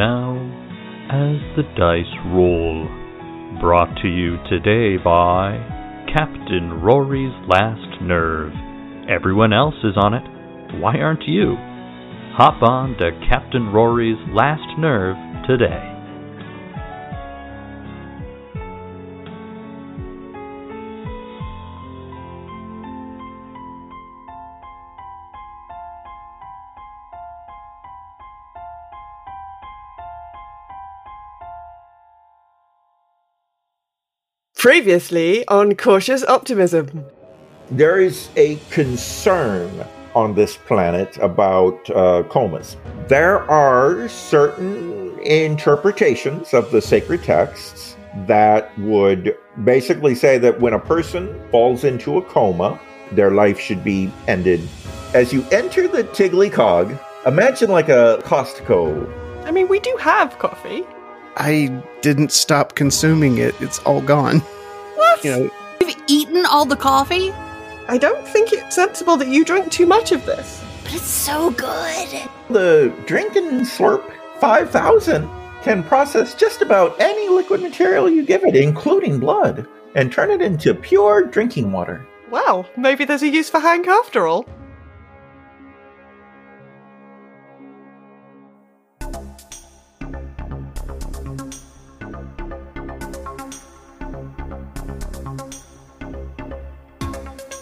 Now, as the dice roll, brought to you today by Captain Rory's Last Nerve. Everyone else is on it. Why aren't you? Hop on to Captain Rory's Last Nerve today. Previously on Cautious Optimism. There is a concern on this planet about uh, comas. There are certain interpretations of the sacred texts that would basically say that when a person falls into a coma, their life should be ended. As you enter the Tiggly Cog, imagine like a Costco. I mean, we do have coffee. I didn't stop consuming it. It's all gone. What? You know, You've eaten all the coffee? I don't think it's sensible that you drink too much of this. But it's so good. The Drinking Slurp 5000 can process just about any liquid material you give it, including blood, and turn it into pure drinking water. Well, maybe there's a use for Hank after all.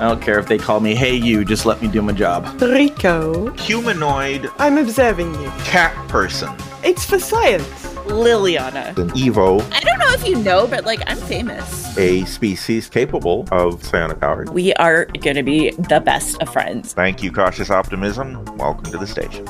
I don't care if they call me Hey You, just let me do my job. Rico, Humanoid I'm observing you. cat person. It's for science. Liliana. An Evo, I don't know if you know, but like I'm famous. a species capable of psionic powers. We are gonna be the best of friends. Thank you, cautious optimism. Welcome to the station.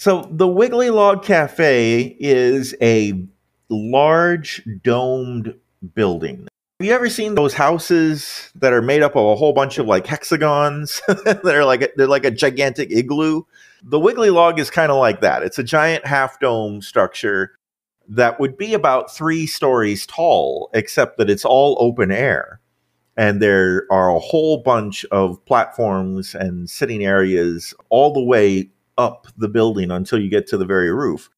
So the Wiggly Log Cafe is a large domed building. Have you ever seen those houses that are made up of a whole bunch of like hexagons that are like they're like a gigantic igloo? The Wiggly Log is kind of like that. It's a giant half dome structure that would be about three stories tall, except that it's all open air. And there are a whole bunch of platforms and sitting areas all the way up the building until you get to the very roof.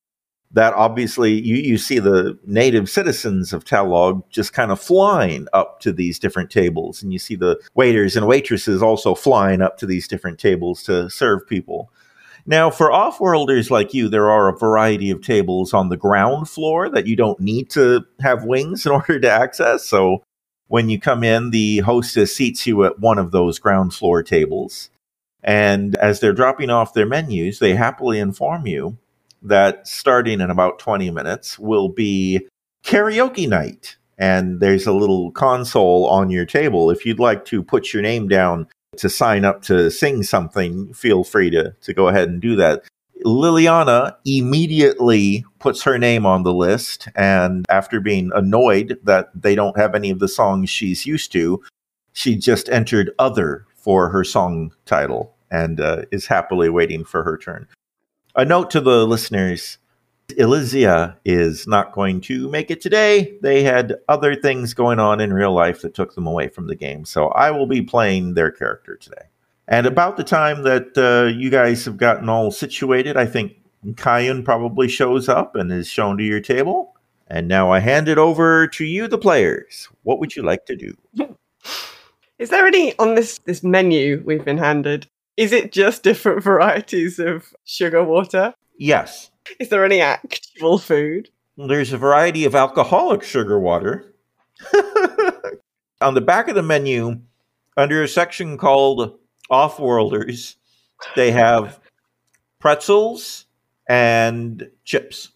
That obviously you, you see the native citizens of Talog just kind of flying up to these different tables, and you see the waiters and waitresses also flying up to these different tables to serve people. Now, for off-worlders like you, there are a variety of tables on the ground floor that you don't need to have wings in order to access. So when you come in, the hostess seats you at one of those ground floor tables. And as they're dropping off their menus, they happily inform you that starting in about 20 minutes will be karaoke night. And there's a little console on your table. If you'd like to put your name down to sign up to sing something, feel free to, to go ahead and do that. Liliana immediately puts her name on the list. And after being annoyed that they don't have any of the songs she's used to, she just entered other for her song title and uh, is happily waiting for her turn. A note to the listeners Elysia is not going to make it today. They had other things going on in real life that took them away from the game. So I will be playing their character today. And about the time that uh, you guys have gotten all situated, I think Kyan probably shows up and is shown to your table. And now I hand it over to you, the players. What would you like to do? Is there any on this this menu we've been handed? Is it just different varieties of sugar water? Yes, Is there any actual food? there's a variety of alcoholic sugar water. On the back of the menu, under a section called Offworlders, they have pretzels and chips.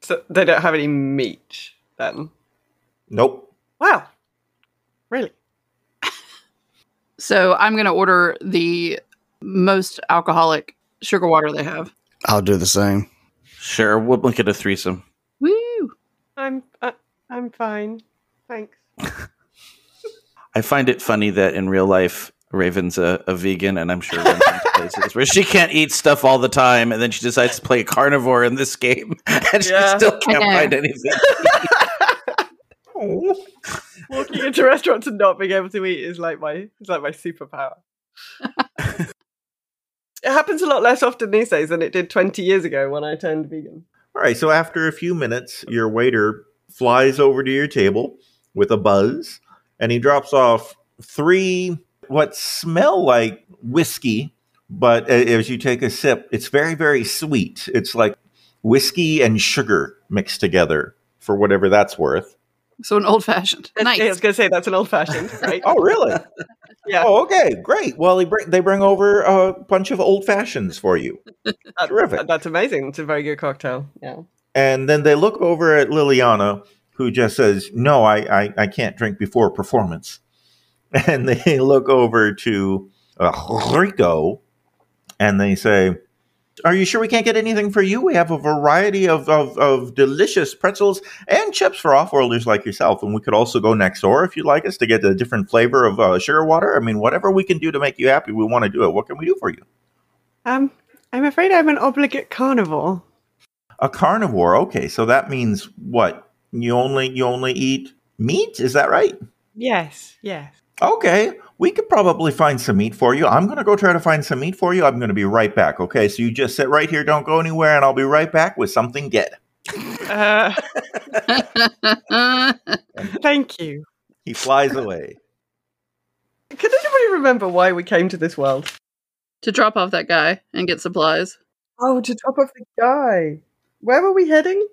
So they don't have any meat then. Nope. Wow. Really? So I'm going to order the most alcoholic sugar water they have. I'll do the same. Sure, we'll make it a threesome. Woo! I'm uh, I'm fine. Thanks. I find it funny that in real life, Raven's a, a vegan, and I'm sure runs places where she can't eat stuff all the time, and then she decides to play a carnivore in this game, and she still can't find anything. Walking into restaurants and not being able to eat is like my is like my superpower. it happens a lot less often these days than it did 20 years ago when I turned vegan. All right, so after a few minutes, your waiter flies over to your table with a buzz and he drops off three what smell like whiskey, but as you take a sip, it's very, very sweet. It's like whiskey and sugar mixed together for whatever that's worth. So an old fashioned. Yeah, I was going to say that's an old fashioned, right? Oh, really? yeah. Oh, okay, great. Well, they bring, they bring over a bunch of old fashions for you. That- terrific. That's amazing. It's a very good cocktail. Yeah. And then they look over at Liliana, who just says, No, I, I, I can't drink before performance. And they look over to uh, Rico and they say, Are you sure we can't get anything for you? We have a variety of, of, of delicious pretzels and chips for off worlders like yourself. And we could also go next door if you'd like us to get a different flavor of uh, sugar water. I mean, whatever we can do to make you happy, we want to do it. What can we do for you? Um, I'm afraid I'm an obligate carnivore. A carnivore. Okay, so that means what? You only you only eat meat? Is that right? Yes, yes. Okay, we could probably find some meat for you. I'm going to go try to find some meat for you. I'm going to be right back. Okay, so you just sit right here, don't go anywhere, and I'll be right back with something good. Uh, thank you. He flies away. Can anybody remember why we came to this world? to drop off that guy and get supplies. Oh, to drop off the guy. Where were we heading?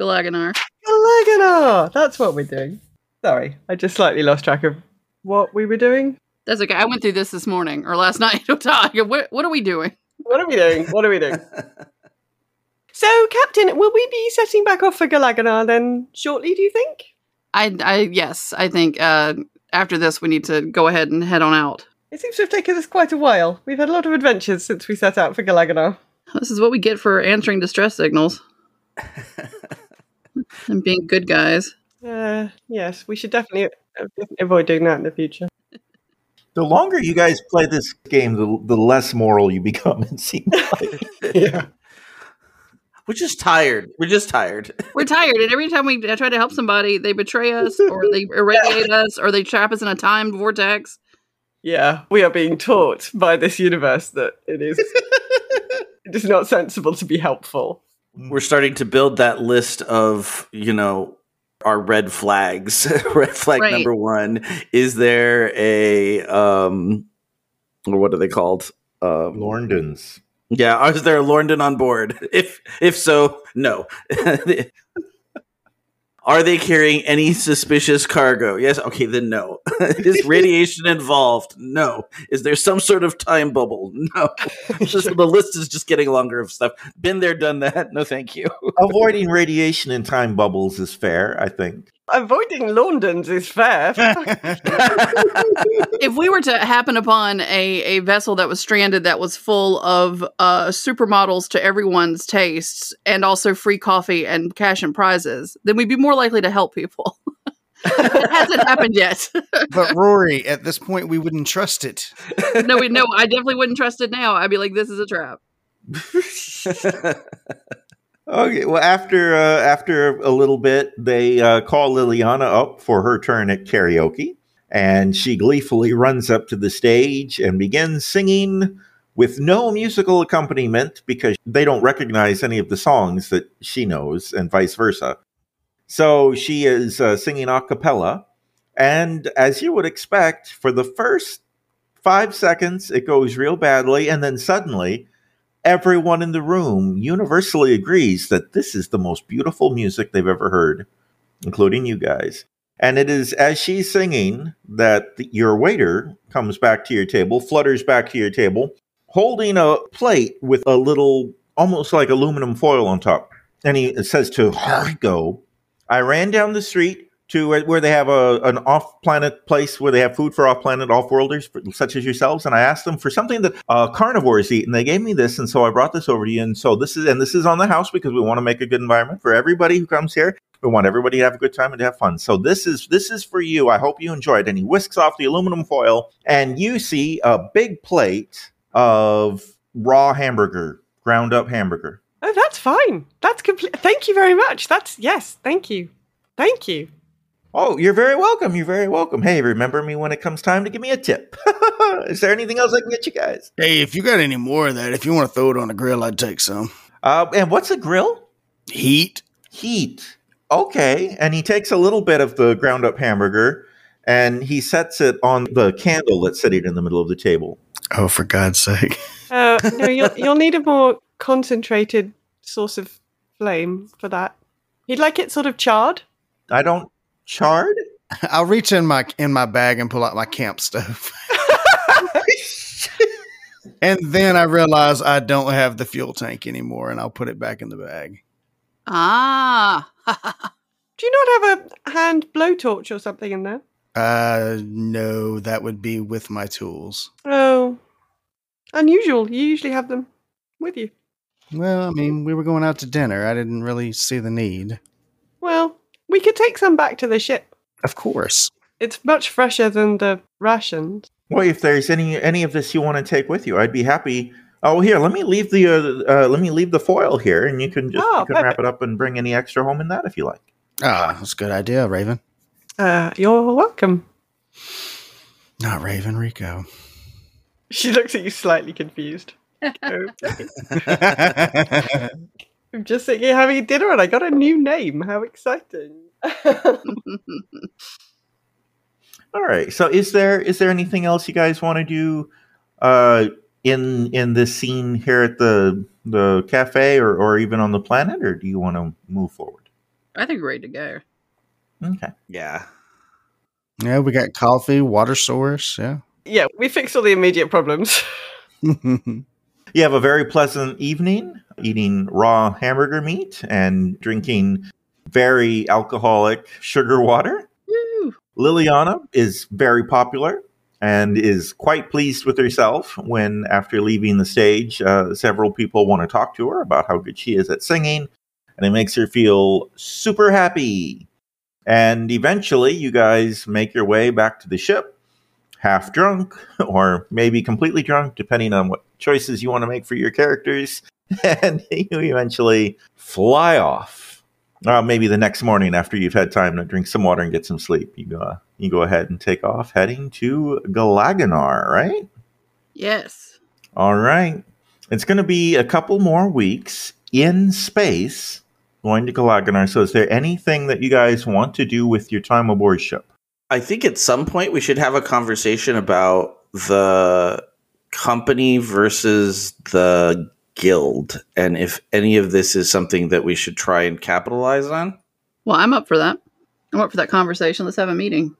Galaganar. Galaganar! That's what we're doing. Sorry, I just slightly lost track of what we were doing. That's okay. I went through this this morning or last night. what, what are we doing? What are we doing? What are we doing? so, Captain, will we be setting back off for Galaganar then shortly, do you think? I, I yes, I think uh, after this we need to go ahead and head on out. It seems to have taken us quite a while. We've had a lot of adventures since we set out for Galaganar. This is what we get for answering distress signals and being good guys. Uh, yes, we should definitely, uh, definitely avoid doing that in the future. The longer you guys play this game, the, the less moral you become, it seems like. Yeah. We're just tired. We're just tired. We're tired, and every time we try to help somebody, they betray us, or they irradiate us, or they trap us in a time vortex. Yeah, we are being taught by this universe that it is it is not sensible to be helpful. We're starting to build that list of, you know, our red flags. red flag Right. number one. Is there a um or what are they called? Um Lorndons. Yeah, is there a Lorndon on board? If if so, no. Are they carrying any suspicious cargo? Yes. Okay, then no. is radiation involved? No. Is there some sort of time bubble? No. Just, the list is just getting longer of stuff. Been there, done that. No, thank you. Avoiding radiation and time bubbles is fair, I think. Avoiding Lorndons is fair. if we were to happen upon a, a vessel that was stranded that was full of uh, supermodels to everyone's tastes and also free coffee and cash and prizes, then we'd be more likely to help people. it hasn't happened yet. But Rory, at this point, we wouldn't trust it. no, we no, I definitely wouldn't trust it now. I'd be like, this is a trap. Okay, well, after uh, after a little bit, they uh, call Liliana up for her turn at karaoke, and she gleefully runs up to the stage and begins singing with no musical accompaniment because they don't recognize any of the songs that she knows, and vice versa. So she is uh, singing a cappella, and as you would expect, for the first five seconds, it goes real badly, and then suddenly everyone in the room universally agrees that this is the most beautiful music they've ever heard, including you guys. And it is as she's singing that your waiter comes back to your table, flutters back to your table, holding a plate with a little, almost like aluminum foil on top. And he says to Rico, I ran down the street to where, they have a an off planet place where they have food for off planet off worlders such as yourselves. And I asked them for something that uh, carnivores eat, and they gave me this. And so I brought this over to you. And so this is and this is on the house because we want to make a good environment for everybody who comes here. We want everybody to have a good time and to have fun. So this is this is for you. I hope you enjoy it. And he whisks off the aluminum foil, and you see a big plate of raw hamburger, ground up hamburger. Oh, that's fine. That's complete. Thank you very much. That's yes. Thank you. Thank you. Oh, you're very welcome. You're very welcome. Hey, remember me when it comes time to give me a tip. Is there anything else I can get you guys? Hey, if you got any more of that, if you want to throw it on a grill, I'd take some. Uh, and what's a grill? Heat. Heat. Okay. And he takes a little bit of the ground up hamburger and he sets it on the candle that's sitting in the middle of the table. Oh, for God's sake. Uh, no, you'll, you'll need a more concentrated source of flame for that. You'd like it sort of charred? I don't charred? I'll reach in my in my bag and pull out my camp stove. and then I realize I don't have the fuel tank anymore and I'll put it back in the bag. Ah. Do you not have a hand blowtorch or something in there? Uh no, that would be with my tools. Oh, unusual. You usually have them with you. Well, I mean, we were going out to dinner. I didn't really see the need. Well, we could take some back to the ship. Of course. It's much fresher than the rations. Well, if there's any any of this you want to take with you, I'd be happy. Oh, here, let me leave the uh, uh, let me leave the foil here, and you can just Oh, you can wrap it up and bring any extra home in that if you like. Ah, that's a good idea, Raven. Uh, you're welcome. Not Raven, Rico. She looks at you slightly confused. Okay. I'm just sitting here having dinner and I got a new name. How exciting. All right. So, is there is there anything else you guys want to do uh, in in this scene here at the the cafe, or or even on the planet, or do you want to move forward? I think we're ready to go. Okay. Yeah. Yeah, we got coffee, water source. Yeah. yeah, we fixed all the immediate problems. You have a very pleasant evening eating raw hamburger meat and drinking very alcoholic sugar water. Woo. Liliana is very popular and is quite pleased with herself when, after leaving the stage, uh, several people want to talk to her about how good she is at singing, and it makes her feel super happy. And eventually, you guys make your way back to the ship, half drunk, or maybe completely drunk, depending on what choices you want to make for your characters. And you eventually fly off. Uh, maybe the next morning after you've had time to drink some water and get some sleep, you go you go ahead and take off, heading to Galaganar, right? Yes. All right. It's going to be a couple more weeks in space going to Galaganar. So, is there anything that you guys want to do with your time aboard ship? I think at some point we should have a conversation about the company versus the guild and if any of this is something that we should try and capitalize on. Well, I'm up for that. I'm up for that conversation. Let's have a meeting.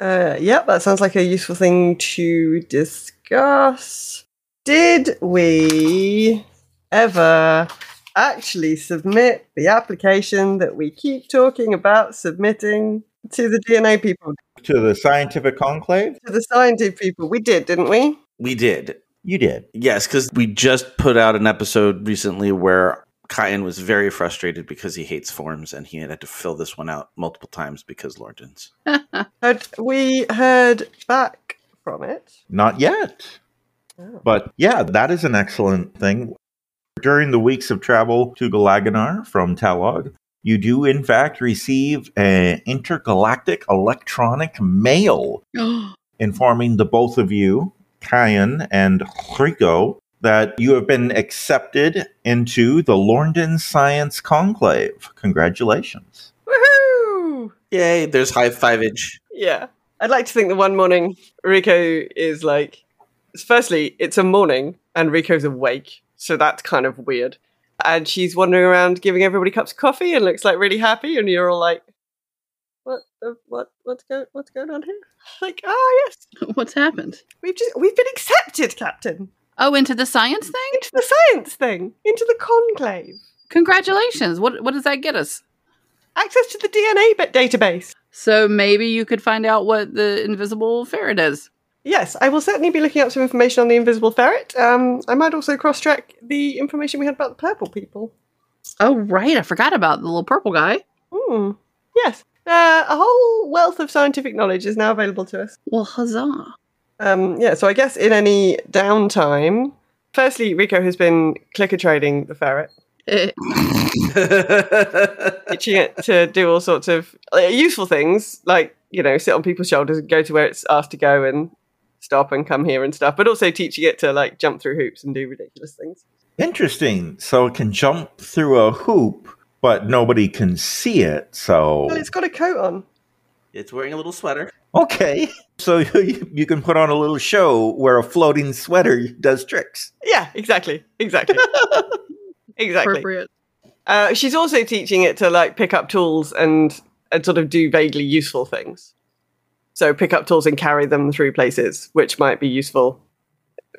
Uh, yep, that sounds like a useful thing to discuss. Did we ever actually submit the application that we keep talking about submitting to the DNA people, To the scientific conclave? to the scientific people? We did, didn't we? We did. You did. Yes, because we just put out an episode recently where Kyan was very frustrated because he hates forms and he had to fill this one out multiple times because Lorndons. Had we heard back from it? Not yet. Oh. But yeah, that is an excellent thing. During the weeks of travel to Galaganar from Talog, you do in fact receive an intergalactic electronic mail informing the both of you, Kyan and Rico, that you have been accepted into the Lorndon Science Conclave. Congratulations. Woohoo! Yay, there's high fivage. Yeah. I'd like to think that one morning Rico is like, firstly, it's a morning and Rico's awake. So that's kind of weird. And she's wandering around giving everybody cups of coffee and looks like really happy. And you're all like, what, what, what's, go, what's going on here? Like, ah, yes, What's happened? we've just, we've been accepted, Captain, Oh, into the science thing? into the science thing, into the conclave. Congratulations. What what does that get us? Access to the DNA ba- database. So maybe you could find out what the invisible ferret is. Yes, I will certainly be looking up some information on the invisible ferret. Um, I might also cross check the information we had about the purple people. Oh, right. I forgot about the little purple guy. Hmm. Yes. Uh, a whole wealth of scientific knowledge is now available to us. Well, huzzah. Um, yeah, so I guess in any downtime, firstly, Rico has been clicker training the ferret, teaching it to do all sorts of uh, useful things, like, you know, sit on people's shoulders and go to where it's asked to go and stop and come here and stuff, but also teaching it to, like, jump through hoops and do ridiculous things. Interesting. So it can jump through a hoop, but nobody can see it. So Well, it's got a coat on. It's wearing a little sweater. okay. So you, you can put on a little show where a floating sweater does tricks. Yeah, exactly. Exactly. exactly. appropriate. Uh, she's also teaching it to like pick up tools and and sort of do vaguely useful things. So pick up tools and carry them through places, which might be useful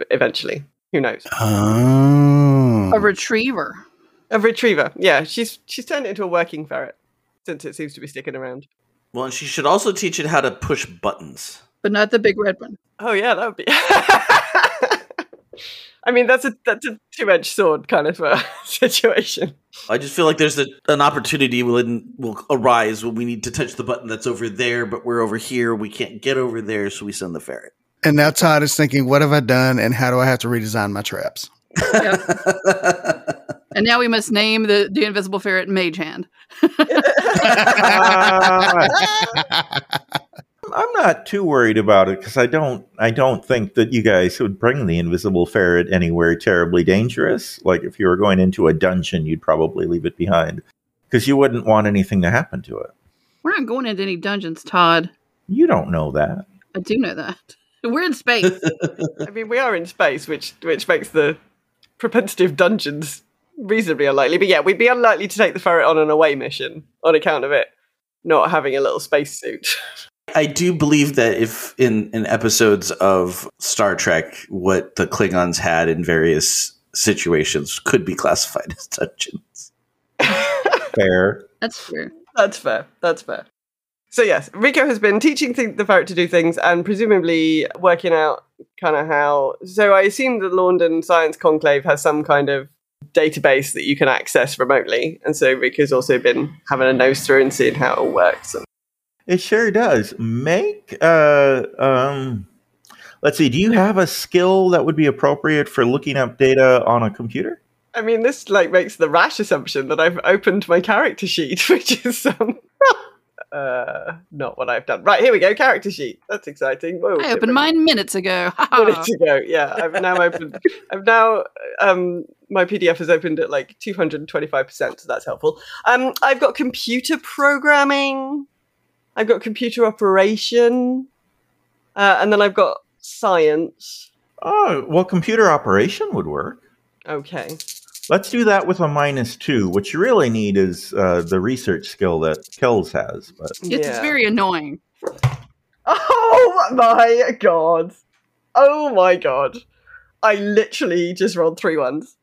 eventually. Who knows? Oh. A retriever. A retriever. Yeah, she's she's turned it into a working ferret since it seems to be sticking around. Well, and she should also teach it how to push buttons. But not the big red one. Oh yeah, that would be. I mean, that's a that's a two edged sword kind of uh, situation. I just feel like there's a, an opportunity will will arise when we need to touch the button that's over there, but we're over here. We can't get over there, so we send the ferret. And now Todd is thinking, what have I done and how do I have to redesign my traps? And now we must name the, the invisible ferret Mage Hand. I'm not too worried about it because I don't I don't think that you guys would bring the invisible ferret anywhere terribly dangerous. Like if you were going into a dungeon, you'd probably leave it behind because you wouldn't want anything to happen to it. We're not going into any dungeons, Todd. You don't know that. I do know that. We're in space. I mean, we are in space, which which makes the propensity of dungeons reasonably unlikely. But yeah, we'd be unlikely to take the ferret on an away mission on account of it not having a little spacesuit. I do believe that if in, in episodes of Star Trek, what the Klingons had in various situations could be classified as dungeons. Fair. That's fair. That's fair. That's fair. So yes, Rico has been teaching th- the ferret to do things and presumably working out kind of how. So I assume the Lorndon Science Conclave has some kind of database that you can access remotely, and so Rico's also been having a nose through and seeing how it all works. And It sure does. Make uh um let's see, do you have a skill that would be appropriate for looking up data on a computer? I mean, this like makes the rash assumption that I've opened my character sheet, which is um, uh, not what I've done. Right here we go, character sheet. That's exciting. Whoa, I opened mine minutes ago. minutes ago. Yeah, I've now opened. I've now um my PDF has opened at like two hundred and twenty five percent, so that's helpful. Um, I've got computer programming. I've got computer operation, uh, and then I've got science. Oh, well computer operation would work. Okay. Let's do that with a minus two. What you really need is uh, the research skill that Kells has. But It's Yeah. very annoying. Oh my god. Oh my god. I literally just rolled three ones.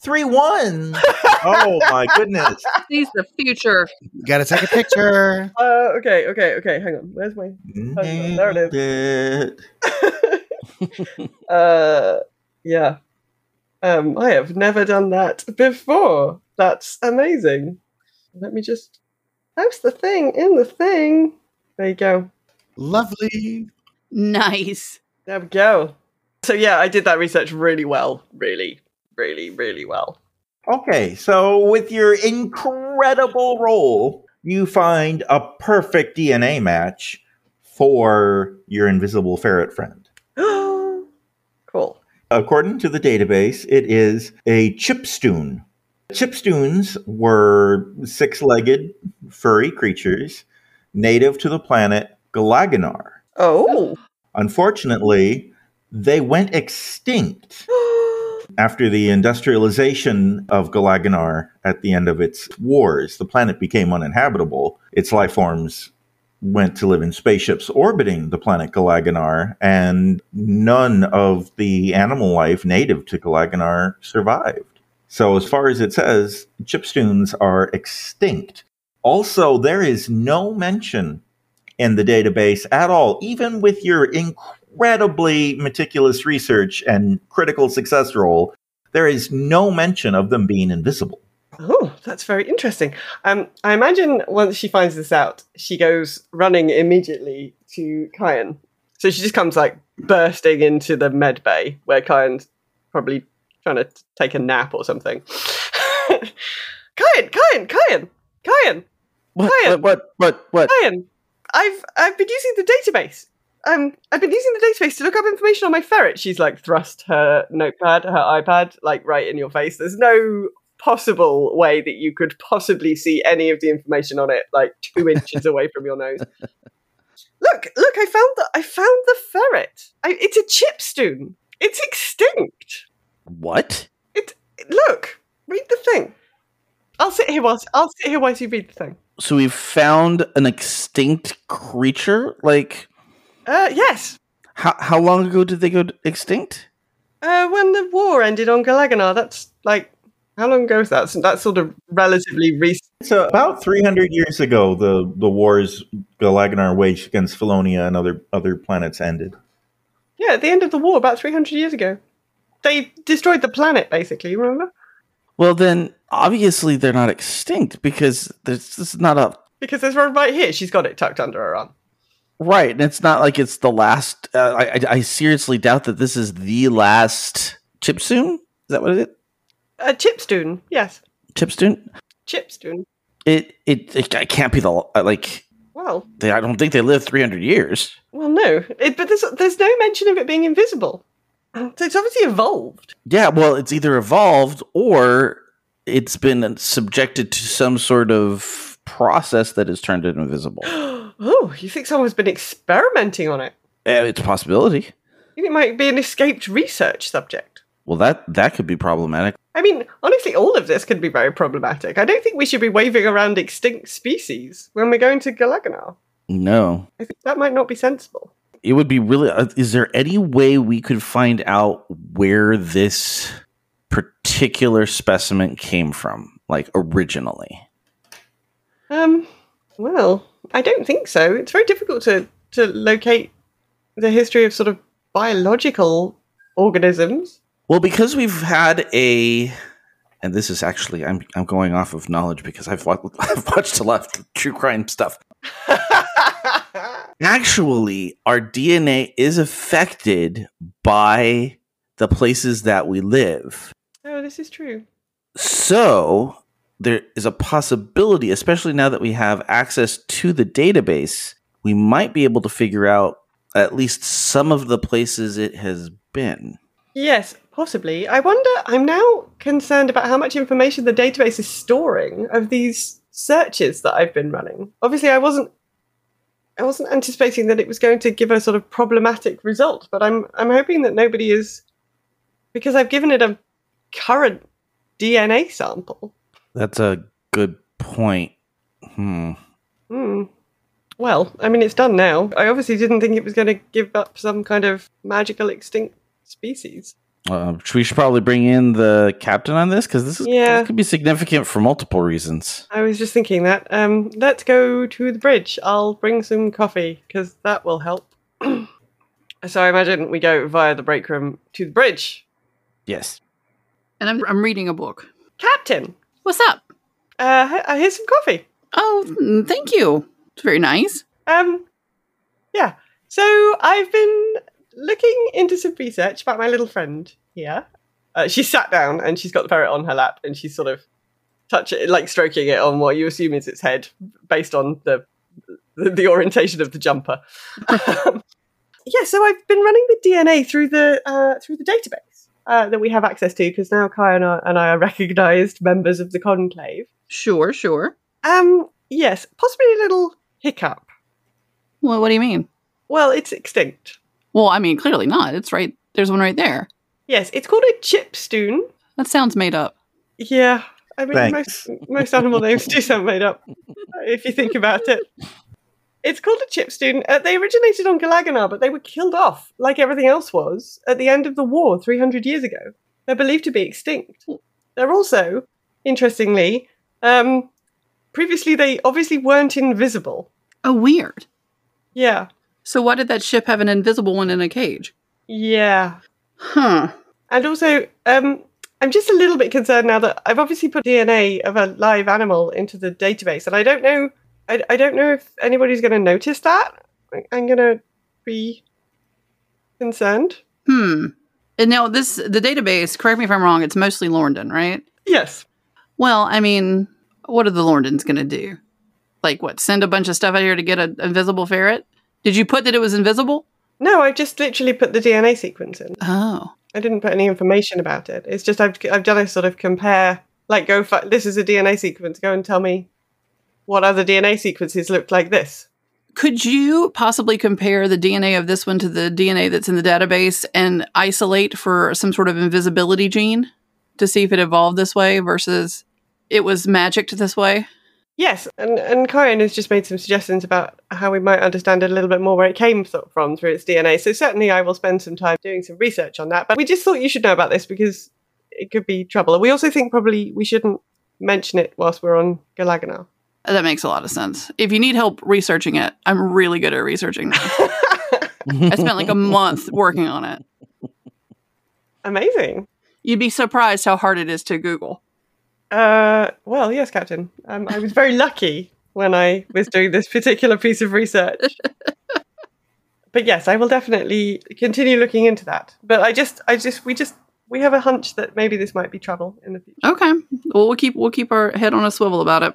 three ones. oh my goodness! Sees the future. Got to take a picture. Uh, okay, okay, okay. Hang on. Where's my? there it is. Uh, yeah. Um, I have never done that before. That's amazing. Let me just post the thing in the thing. There you go. Lovely. Nice. There we go. So yeah, I did that research really well. Really, really, really well. Okay, so with your incredible role, you find a perfect DNA match for your invisible ferret friend. cool. According to the database, it is a chipstoon. Chipstoons were six legged furry creatures native to the planet Galaganar. Oh. Unfortunately, they went extinct after the industrialization of Galaganar at the end of its wars. The planet became uninhabitable. Its life forms went to live in spaceships orbiting the planet Galaganar, and none of the animal life native to Galaganar survived. So, as far as it says, chipstoons are extinct. Also, there is no mention in the database at all, even with your incredibly meticulous research and critical success roll. There is no mention of them being invisible. Oh, that's very interesting. Um, I imagine once she finds this out, she goes running immediately to Kyan. So she just comes like bursting into the med bay where Kyan's probably trying to take a nap or something. Kyan, Kyan, Kyan, Kyan, What? Kyan, What? What? What? Kyan. I've I've been using the database. Um, I've been using the database to look up information on my ferret. She's like thrust her notepad, her iPad, like right in your face. There's no possible way that you could possibly see any of the information on it, like two inches away from your nose. Look, look! I found the I found the ferret. I, it's a chipstone. It's extinct. What? It look. Read the thing. I'll sit here whilst I'll sit here whilst you read the thing. So we've found an extinct creature. Like, Uh, yes. how how long ago did they go extinct? Uh, when the war ended on Galaganar, that's like how long ago is that? So That's sort of relatively recent. So about 300 years ago, the, the wars Galaganar waged against Felonia and other other planets ended. Yeah, at the end of the war, about 300 years ago. They destroyed the planet, basically, remember? Well, then obviously they're not extinct because there's this is not a Because there's one right here. She's got it tucked under her arm. right, and it's not like it's the last. Uh, I, I I seriously doubt that this is the last chipstone. Is that what it is? A chipstone, yes. Chipstone. Chipstone. It it it, it can't be the uh, like. Well, They, I don't think they lived 300 years. well, no. It, but there's, there's no mention of it being invisible. So it's obviously evolved. Yeah, well, it's either evolved or it's been subjected to some sort of process that has turned it invisible. oh, you think someone's been experimenting on it? Eh, it's a possibility. It might be an escaped research subject? Well, that that could be problematic. I mean, honestly, all of this could be very problematic. I don't think we should be waving around extinct species when we're going to Galaganar. No, I think that might not be sensible. it would be really. Uh, is there any way we could find out where this particular specimen came from, like originally? Um, well, I don't think so. It's very difficult to, to locate the history of sort of biological organisms. Well, because we've had a, and this is actually I'm I'm going off of knowledge because I've wa- I've watched a lot of true crime stuff. Actually, our DNA is affected by the places that we live. Oh, this is true. So there is a possibility, especially now that we have access to the database, we might be able to figure out at least some of the places it has been. Yes, possibly. I wonder, I'm now concerned about how much information the database is storing of these searches that I've been running. Obviously, I wasn't I wasn't anticipating that it was going to give a sort of problematic result, but I'm I'm hoping that nobody is because I've given it a current DNA sample. That's a good point. Hmm. Hmm. Well, I mean, it's done now. I obviously didn't think it was going to give up some kind of magical extinct species. Uh, we should probably bring in the captain on this because this is Yeah. this could be significant for multiple reasons. I was just thinking that. Um, let's go to the bridge. I'll bring some coffee because that will help. so I imagine we go via the break room to the bridge. Yes. And I'm, I'm reading a book. Captain, What's up? uh, he- here's some coffee. Oh, mm, thank you. It's very nice. Um, yeah. So I've been looking into some research about my little friend here. Uh, she sat down and she's got the ferret on her lap and she's sort of touch it, like stroking it on what you assume is its head, based on the the, the orientation of the jumper. Um, yeah. So I've been running the DNA through the uh, through the database uh, that we have access to because now Kai and I, and I are recognised members of the conclave. Sure, sure. Um, yes, possibly a little hiccup. Well, what do you mean? Well, it's extinct. Well, I mean, clearly not. It's right. There's one right there. Yes, it's called a chipstone. That sounds made up. Yeah, I mean Thanks. most most animal names do sound made up if you think about it. It's called a chipstone. Uh, they originated on Galaganar, but they were killed off, like everything else was, at the end of the war 300 years ago. They're believed to be extinct. They're also, interestingly, um, previously they obviously weren't invisible. Oh, weird. Yeah. So why did that ship have an invisible one in a cage? Yeah. Huh. And also, um, I'm just a little bit concerned now that I've obviously put DNA of a live animal into the database, and I don't know, I, I don't know if anybody's going to notice that. I'm going to be concerned. Hmm. And now this the database, correct me if I'm wrong, it's mostly Lorndon, right? Yes. Well, I mean, what are the Lorndons gonna do? Like what, send a bunch of stuff out here to get an invisible ferret? Did you put that it was invisible? No, I just literally put the DNA sequence in. Oh. I didn't put any information about it. It's just I've I've done a sort of compare, like go fi- this is a DNA sequence. Go and tell me what other DNA sequences look like this. Could you possibly compare the DNA of this one to the DNA that's in the database and isolate for some sort of invisibility gene to see if it evolved this way versus it was magicked this way? Yes, and and Karen has just made some suggestions about how we might understand it a little bit more where it came from through its DNA. So certainly, I will spend some time doing some research on that. But we just thought you should know about this because it could be trouble. And we also think probably we shouldn't mention it whilst we're on Galaganar. That makes a lot of sense. If you need help researching it, I'm really good at researching that. I spent like a month working on it. Amazing. You'd be surprised how hard it is to Google. Uh, well, yes, Captain. Um, I was very lucky when I was doing this particular piece of research. but yes, I will definitely continue looking into that. But I just, I just, we just, we have a hunch that maybe this might be trouble in the future. Okay. Well, we'll keep we'll keep our head on a swivel about it.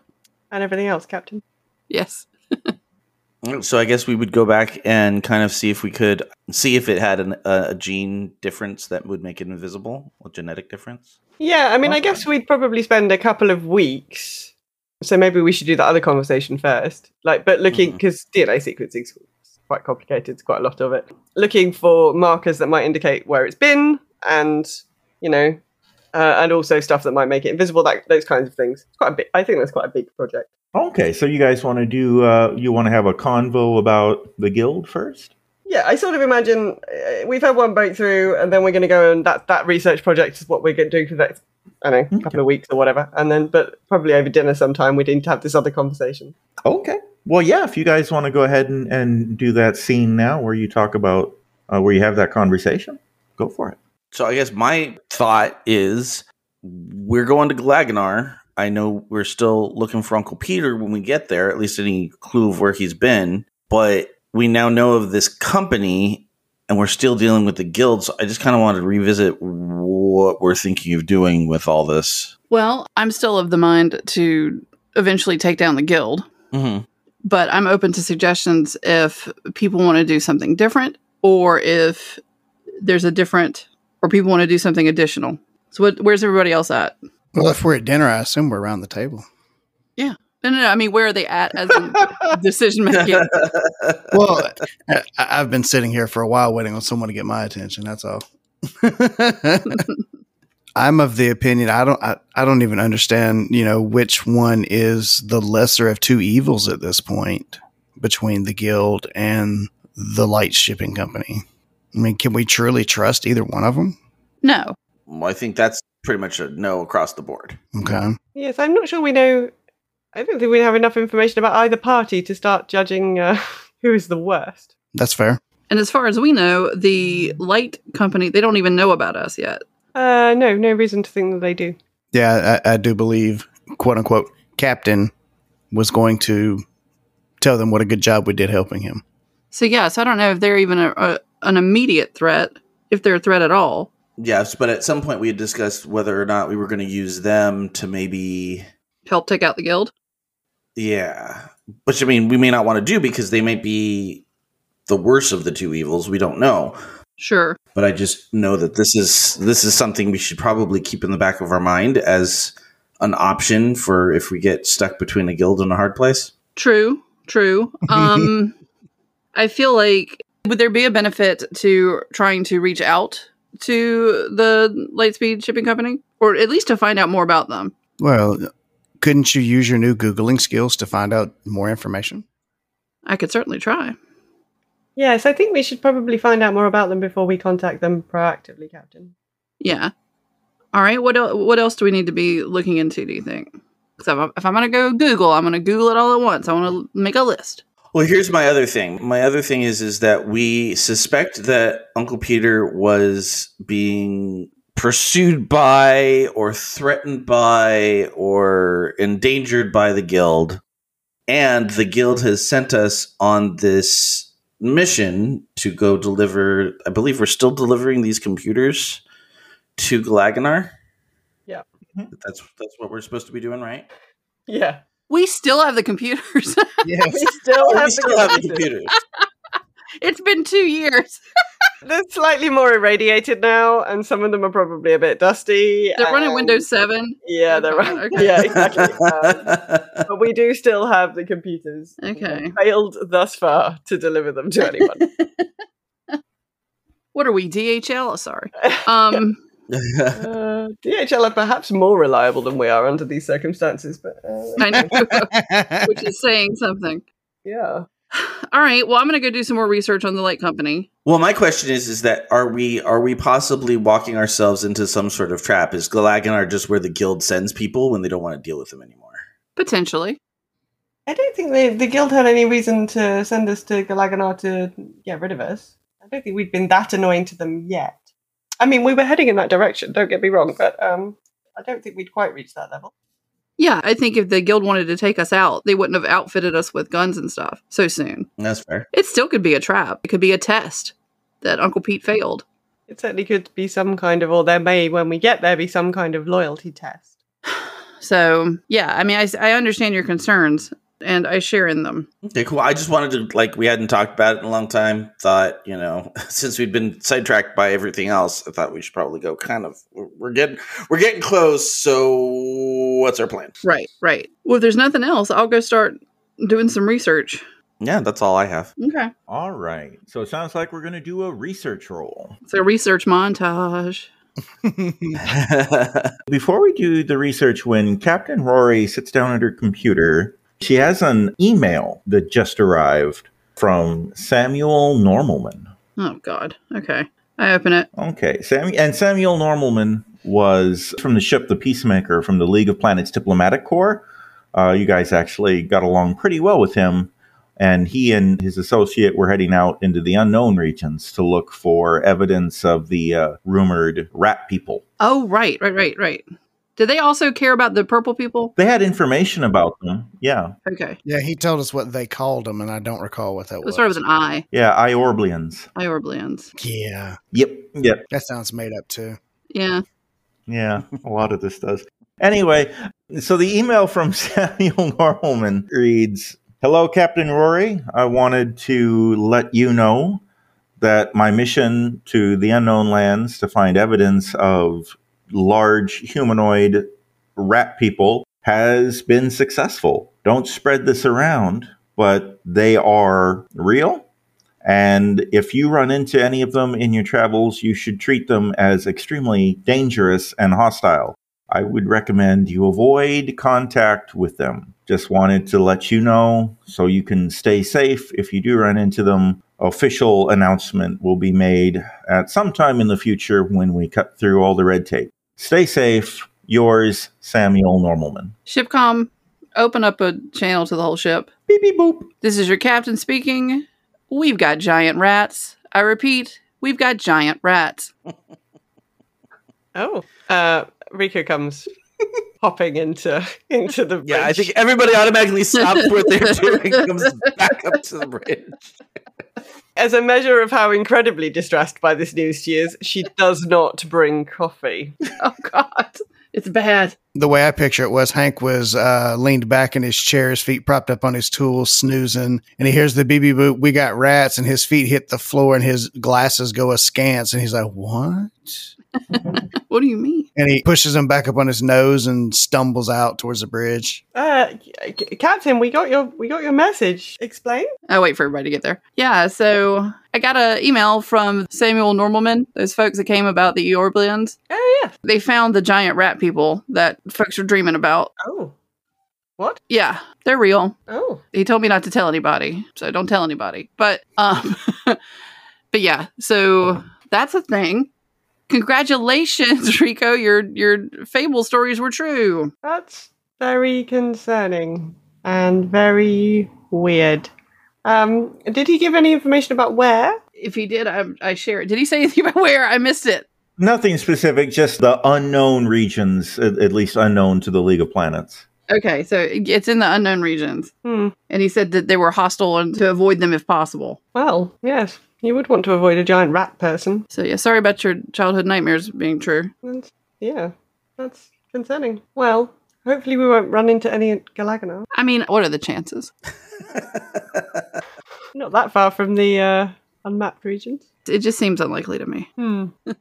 And everything else, Captain. Yes. So I guess we would go back and kind of see if we could see if it had an, a, a gene difference that would make it invisible, a genetic difference. Yeah, I mean, I guess we'd probably spend a couple of weeks. So maybe we should do that other conversation first. Like, but looking because DNA sequencing is quite complicated. It's quite a lot of it. Looking for markers that might indicate where it's been, and you know, uh, and also stuff that might make it invisible. That those kinds of things. It's quite a big. I think that's quite a big project. Okay, so you guys want to do? Uh, you want to have a convo about the guild first? Yeah, I sort of imagine uh, we've had one breakthrough, and then we're going to go and that that research project is what we're going to do for the next, I don't know, couple of weeks or whatever, and then but probably over dinner sometime we need to have this other conversation. Okay. Well, yeah. If you guys want to go ahead and, and do that scene now, where you talk about uh, where you have that conversation, go for it. So I guess my thought is we're going to Galaganar. I know we're still looking for Uncle Peter when we get there, at least any clue of where he's been. But we now know of this company and we're still dealing with the guild. So I just kind of wanted to revisit what we're thinking of doing with all this. Well, I'm still of the mind to eventually take down the guild, Mm-hmm. but I'm open to suggestions if people want to do something different or if there's a different or people want to do something additional. So what, where's everybody else at? Well, if we're at dinner, I assume we're around the table. Yeah. No, no, no. I mean, where are they at as in decision making? Well, I, I've been sitting here for a while waiting on someone to get my attention. That's all. I'm of the opinion I don't I, I don't even understand, you know, which one is the lesser of two evils at this point between the guild and the light shipping company. I mean, can we truly trust either one of them? No. Well, I think that's pretty much a no across the board. Okay. Yes, I'm not sure we know. I don't think we have enough information about either party to start judging uh, who is the worst. That's fair. And as far as we know, the light company, they don't even know about us yet. Uh, no, no reason to think that they do. Yeah, I, I do believe, quote unquote, Captain was going to tell them what a good job we did helping him. So, yeah, so I don't know if they're even a, a, an immediate threat, if they're a threat at all. Yes, but at some point we had discussed whether or not we were going to use them to maybe Help take out the guild. Yeah. Which I mean, we may not want to do because they might be the worst of the two evils. We don't know. Sure. But I just know that this is this is something we should probably keep in the back of our mind as an option for if we get stuck between a guild and a hard place. True, true. Um, I feel like would there be a benefit to trying to reach out to the Lightspeed shipping company, or at least to find out more about them? Well, couldn't you use your new Googling skills to find out more information? I could certainly try. Yes, I think we should probably find out more about them before we contact them proactively, Captain. Yeah. All right. What el- what else do we need to be looking into? Do you think? Because if, I'm- if I'm going to go Google, I'm going to Google it all at once. I want to make a list. Well, here's my other thing. My other thing is is that we suspect that Uncle Peter was being pursued by or threatened by or endangered by the guild and the guild has sent us on this mission to go deliver I believe we're still delivering these computers to Galaganar. Yeah. That's that's what we're supposed to be doing, right? Yeah. We still have the computers. Yes. We still Oh, have we still have the computers. computers. it's been two years. They're slightly more irradiated now, and some of them are probably a bit dusty. They're running Windows 7. Yeah, they're Okay, running. okay. Yeah, exactly. Um, but we do still have the computers. We have Okay. failed thus far to deliver them to anyone. What are we, DHL? Oh, sorry. Um, uh, DHL are perhaps more reliable than we are under these circumstances, but uh, I know, which is saying something. yeah. All right. Well, I'm going to go do some more research on the light company. Well, my question is: is that are we are we possibly walking ourselves into some sort of trap? Is Galaganar just where the guild sends people when they don't want to deal with them anymore? Potentially. I don't think they, the guild had any reason to send us to Galaganar to get rid of us. I don't think we've been that annoying to them yet. I mean, we were heading in that direction. Don't get me wrong, but um, I don't think we'd quite reached that level. Yeah, I think if the guild wanted to take us out, they wouldn't have outfitted us with guns and stuff so soon. That's fair. It still could be a trap. It could be a test that Uncle Pete failed. It certainly could be some kind of, or there may, when we get there, be some kind of loyalty test. So, yeah, I mean, I, I understand your concerns and I share in them. Okay, cool. I just wanted to like we hadn't talked about it in a long time. Thought you know since we'd been sidetracked by everything else, I thought we should probably go. Kind of, we're we're getting we're getting close. So what's our plan? Right, right. Well, if there's nothing else, I'll go start doing some research. Yeah, that's all I have. Okay. All right. So it sounds like we're going to do a research roll. So, research montage. Before we do the research, when Captain Rory sits down at her computer, she has an email that just arrived from Samuel Normalman. Oh, God. Okay. I open it. Okay, Sam and Samuel Normalman was from the ship the Peacemaker from the League of Planets Diplomatic Corps. Uh, you guys actually got along pretty well with him, and he and his associate were heading out into the unknown regions to look for evidence of the uh, rumored rat people. Oh, right, right, right, right. Did they also care about the purple people? They had information about them. Yeah, Okay. Yeah, he told us what they called them, and I don't recall what that It was. started with an I. yeah, Iorblians. Iorblians. Yeah, Yep, yep, that sounds made up too. Yeah. yeah. A lot of this does. Anyway, so the email from Samuel Normalman reads Hello, Captain Rory. I wanted to let you know that my mission to the unknown lands to find evidence of large humanoid rat people has been successful. Don't spread this around, but they are real. And if you run into any of them in your travels, you should treat them as extremely dangerous and hostile. I would recommend you avoid contact with them. Just wanted to let you know so you can stay safe if you do run into them. Official announcement will be made at some time in the future when we cut through all the red tape. Stay safe. Yours, Samuel Normalman. Shipcom, open up a channel to the whole ship. Beep beep boop. This is your captain speaking. We've got giant rats. I repeat, we've got giant rats. Oh, uh, Rico comes hopping into into the bridge. Yeah, I think everybody automatically stops what they're doing, and comes back up to the bridge. As a measure of how incredibly distressed by this news she is, she does not bring coffee. Oh, God. It's bad. The way I picture it was Hank was uh, leaned back in his chair, his feet propped up on his tools, snoozing, and he hears the BB boot. We got rats, and his feet hit the floor, and his glasses go askance, and he's like, "What?" What do you mean? And he pushes him back up on his nose and stumbles out towards the bridge. Uh, C- C- Captain, we got your we got your message. Explain. I wait for everybody to get there. Yeah, so I got an email from Samuel Normalman, those folks that came about the Iorblians. Oh yeah. They found the giant rat people that folks are dreaming about. Oh. What? Yeah, they're real. Oh. He told me not to tell anybody, so don't tell anybody. But um but yeah, so that's a thing. Congratulations, Rico. Your your fable stories were true. That's very concerning and very weird. Um, did he give any information about where? If he did, I, I share it. Did he say anything about where? I missed it. Nothing specific, just the unknown regions, at, at least unknown to the League of Planets. Okay, so it's in the unknown regions. Hmm. And he said that they were hostile and to avoid them if possible. Well, yes, you would want to avoid a giant rat person. So, yeah, sorry about your childhood nightmares being true. That's, yeah, that's concerning. Well, hopefully we won't run into any at Galaganar. I mean, what are the chances? Not that far from the uh, unmapped regions. It just seems unlikely to me. Hmm.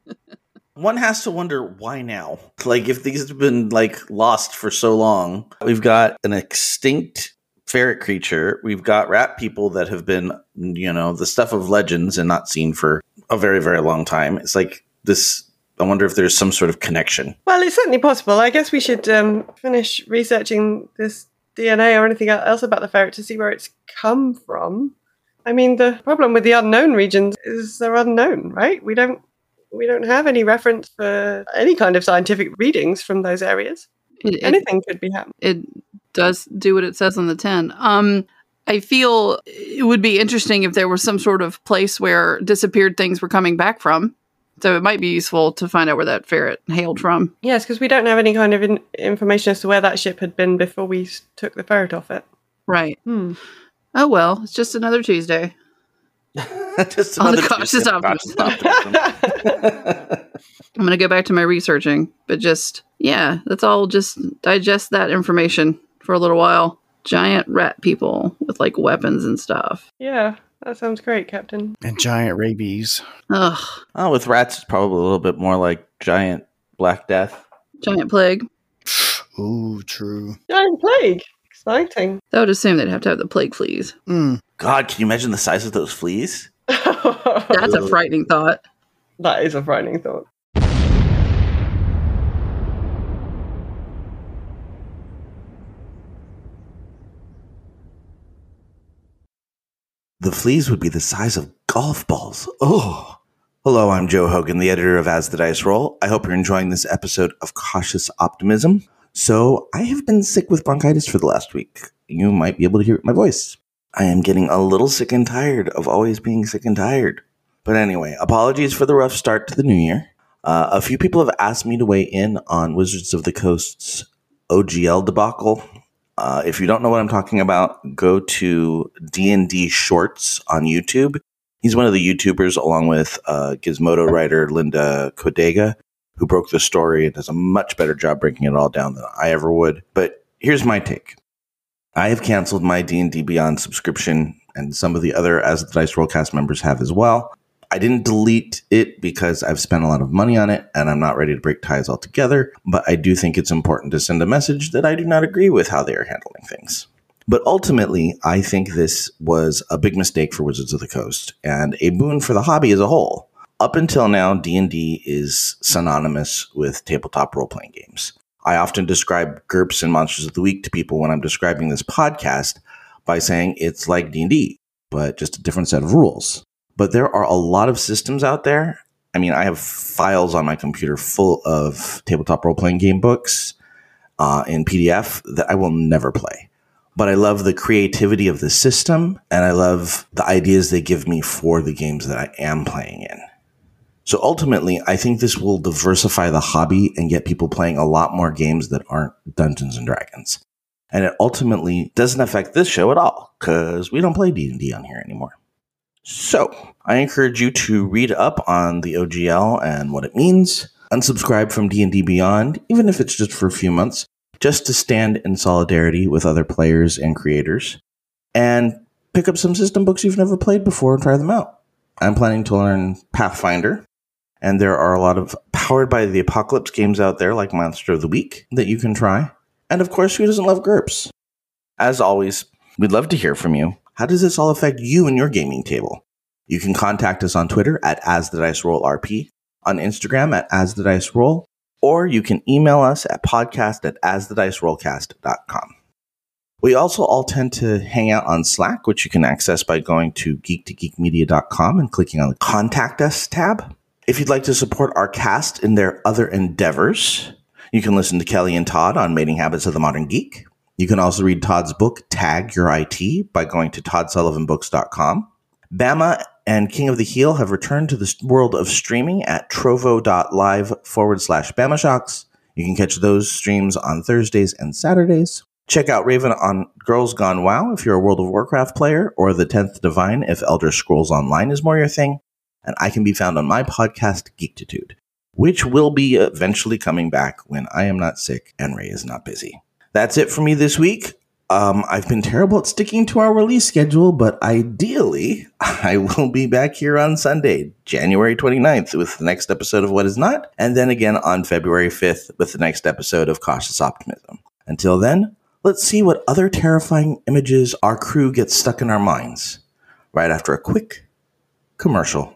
One has to wonder why now. Like, if these have been like lost for so long, we've got an extinct ferret creature. We've got rat people that have been, you know, the stuff of legends and not seen for a very, very long time. It's like this. I wonder if there's some sort of connection. Well, it's certainly possible. I guess we should um, finish researching this DNA or anything else about the ferret to see where it's come from. I mean, the problem with the unknown regions is they're unknown, right? We don't we don't have any reference for any kind of scientific readings from those areas. It, it, Anything could be happening. it does do what it says on the tin. Um, I feel it would be interesting if there was some sort of place where disappeared things were coming back from. So it might be useful to find out where that ferret hailed from. Yes, because we don't have any kind of in- information as to where that ship had been before we took the ferret off it. Right. Hmm. Oh well, it's just another Tuesday. Just On the another cautious Tuesday of optimism. cautious optimism. I'm gonna go back to my researching, but just yeah, let's all just digest that information for a little while. Giant rat people with like weapons and stuff. Yeah, that sounds great, Captain. And giant rabies. Ugh, oh, with rats, it's probably a little bit more like giant black death. giant plague. Ooh, true. Giant plague. Exciting. That would assume they'd have to have the plague fleas. Mm. God, can you imagine the size of those fleas? That's a frightening thought. that is a frightening thought. The fleas would be the size of golf balls. Oh. Hello, I'm Joe Hogan, the editor of As the Dice Roll. I hope you're enjoying this episode of Cautious Optimism. So, I have been sick with bronchitis for the last week. You might be able to hear my voice. I am getting a little sick and tired of always being sick and tired. But anyway, apologies for the rough start to the new year. Uh, a few people have asked me to weigh in on Wizards of the Coast's OGL debacle. Uh, if you don't know what I'm talking about, go to D&D Shorts on YouTube. He's one of the YouTubers, along with uh, Gizmodo writer Linda Codega, who broke the story and does a much better job breaking it all down than I ever would. But here's my take. I have canceled my D&D Beyond subscription, and some of the other As the Dice Roll cast members have as well. I didn't delete it because I've spent a lot of money on it and I'm not ready to break ties altogether, but I do think it's important to send a message that I do not agree with how they are handling things. But ultimately, I think this was a big mistake for Wizards of the Coast and a boon for the hobby as a whole. Up until now, D&D is synonymous with tabletop role-playing games. I often describe GURPS and Monsters of the Week to people when I'm describing this podcast by saying it's like D&D, but just a different set of rules. But there are a lot of systems out there. I mean, I have files on my computer full of tabletop role playing game books uh, in PDF that I will never play. But I love the creativity of the system and I love the ideas they give me for the games that I am playing in. So ultimately, I think this will diversify the hobby and get people playing a lot more games that aren't Dungeons and Dragons. And it ultimately doesn't affect this show at all because we don't play D&D on here anymore. So, I encourage you to read up on the OGL and what it means. Unsubscribe from D&D Beyond, even if it's just for a few months, just to stand in solidarity with other players and creators. And pick up some system books you've never played before and try them out. I'm planning to learn Pathfinder, and there are a lot of powered by the apocalypse games out there like Monster of the Week that you can try. And of course, who doesn't love GURPS? As always, we'd love to hear from you. How does this all affect you and your gaming table? You can contact us on Twitter at As the Dice Roll RP, on Instagram at As the Dice Roll, or you can email us at podcast at asthedicerollcast.com. We also all tend to hang out on Slack, which you can access by going to geek2geekmedia.com and clicking on the Contact Us tab. If you'd like to support our cast in their other endeavors, you can listen to Kelly and Todd on Mating Habits of the Modern Geek. You can also read Todd's book, Tag Your IT, by going to toddsullivanbooks.com. Bama and King of the Heel have returned to the world of streaming at trovo.live forward slash Bama Shocks. You can catch those streams on Thursdays and Saturdays. Check out Raven on Girls Gone WoW if you're a World of Warcraft player, or The Tenth Divine if Elder Scrolls Online is more your thing. And I can be found on my podcast, Geektitude, which will be eventually coming back when I am not sick and Ray is not busy. That's it for me this week. Um, I've been terrible at sticking to our release schedule, but ideally, I will be back here on Sunday, January 29th, with the next episode of What Is Not, and then again on February 5th with the next episode of Cautious Optimism. Until then, let's see what other terrifying images our crew gets stuck in our minds right after a quick commercial.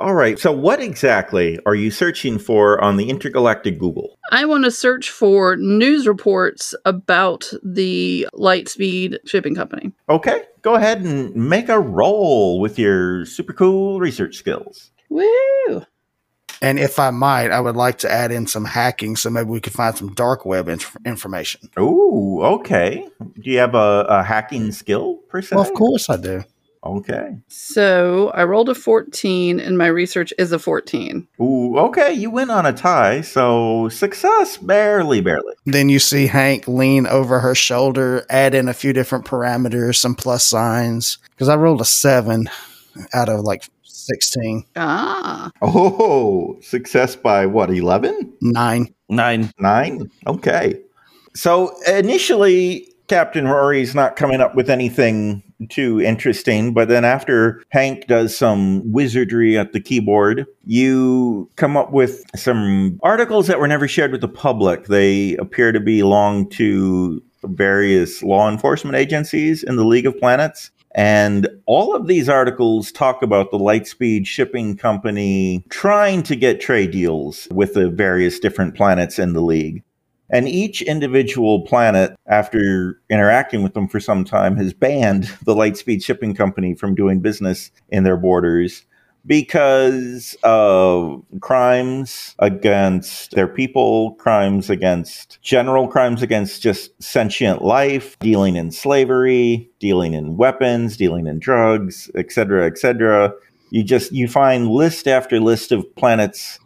All right. So, what exactly are you searching for on the intergalactic Google? I want to search for news reports about the Lightspeed shipping company. Okay. Go ahead and make a roll with your super cool research skills. Woo! And if I might, I would like to add in some hacking so maybe we could find some dark web inf- information. Ooh, okay. Do you have a, a hacking skill per se? Well, of course I do. Okay. So I rolled a 14 and my research is a 14. Ooh, okay. You win on a tie. So success, barely, barely. Then you see Hank lean over her shoulder, add in a few different parameters, some plus signs. Because I rolled a seven out of like 16. Ah. Oh, success by what, 11? Nine. Nine. Nine? Okay. So initially, Captain Rory's not coming up with anything too interesting, but then after Hank does some wizardry at the keyboard, you come up with some articles that were never shared with the public. They appear to belong to various law enforcement agencies in the League of Planets. And all of these articles talk about the Lightspeed shipping company trying to get trade deals with the various different planets in the League. And each individual planet, after interacting with them for some time, has banned the Lightspeed Shipping Company from doing business in their borders because of crimes against their people, crimes against general crimes against just sentient life, dealing in slavery, dealing in weapons, dealing in drugs, etc., etc. You just you find list after list of planets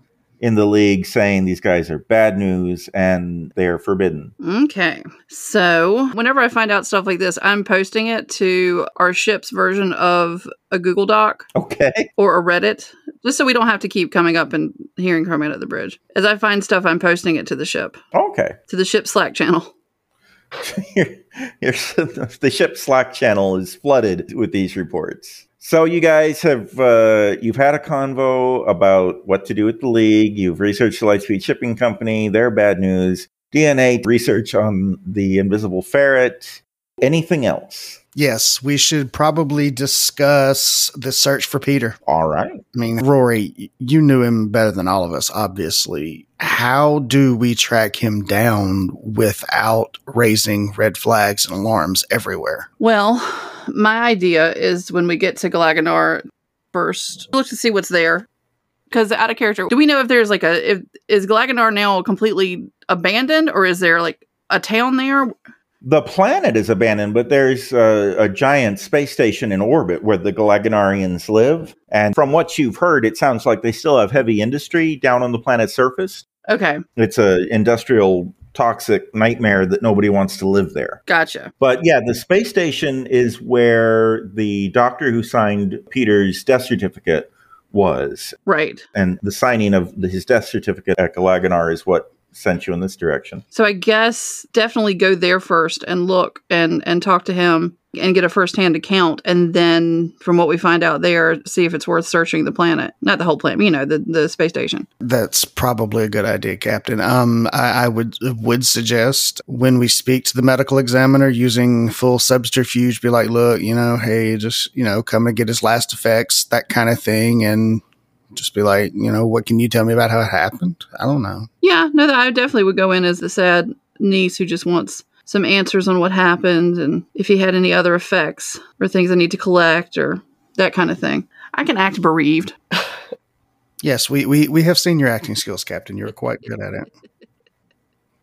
in the league saying these guys are bad news and they're forbidden. Okay. So, whenever I find out stuff like this, I'm posting it to our ship's version of a Google Doc. Okay. Or a Reddit, just so we don't have to keep coming up and hearing Kermit at the bridge. As I find stuff, I'm posting it to the ship. Okay. To the ship Slack channel. your, your, the ship Slack channel is flooded with these reports. So you guys have uh, you've had a convo about what to do with the league. You've researched the Lightspeed Shipping Company. Their bad news. DNA research on the Invisible Ferret. Anything else? Yes, we should probably discuss the search for Peter. All right. I mean, Rory, you knew him better than all of us, obviously. How do we track him down without raising red flags and alarms everywhere? Well, my idea is when we get to Galaganar first, look to see what's there. Because out of character, do we know if there's like a if is Galaganar now completely abandoned or is there like a town there? The planet is abandoned, but there's a, a giant space station in orbit where the Galaganarians live. And from what you've heard, it sounds like they still have heavy industry down on the planet's surface. Okay. It's a industrial toxic nightmare that nobody wants to live there. Gotcha. But yeah, the space station is where the doctor who signed Peter's death certificate was. Right. And the signing of the, his death certificate at Galaganar is what sent you in this direction. So I guess definitely go there first and look and and talk to him and get a first-hand account and then from what we find out there see if it's worth searching the planet not the whole planet you know the, the space station That's probably a good idea, Captain. Um, I, I would would suggest when we speak to the medical examiner using full subterfuge, be like, look, you know, hey, just you know, come and get his last effects, that kind of thing, and just be like, you know, what can you tell me about how it happened? I don't know. yeah no that i definitely would go in as the sad niece who just wants some answers on what happened and if he had any other effects or things i need to collect or that kind of thing i can act bereaved Yes, we we we have seen your acting skills, Captain. You're quite good at it.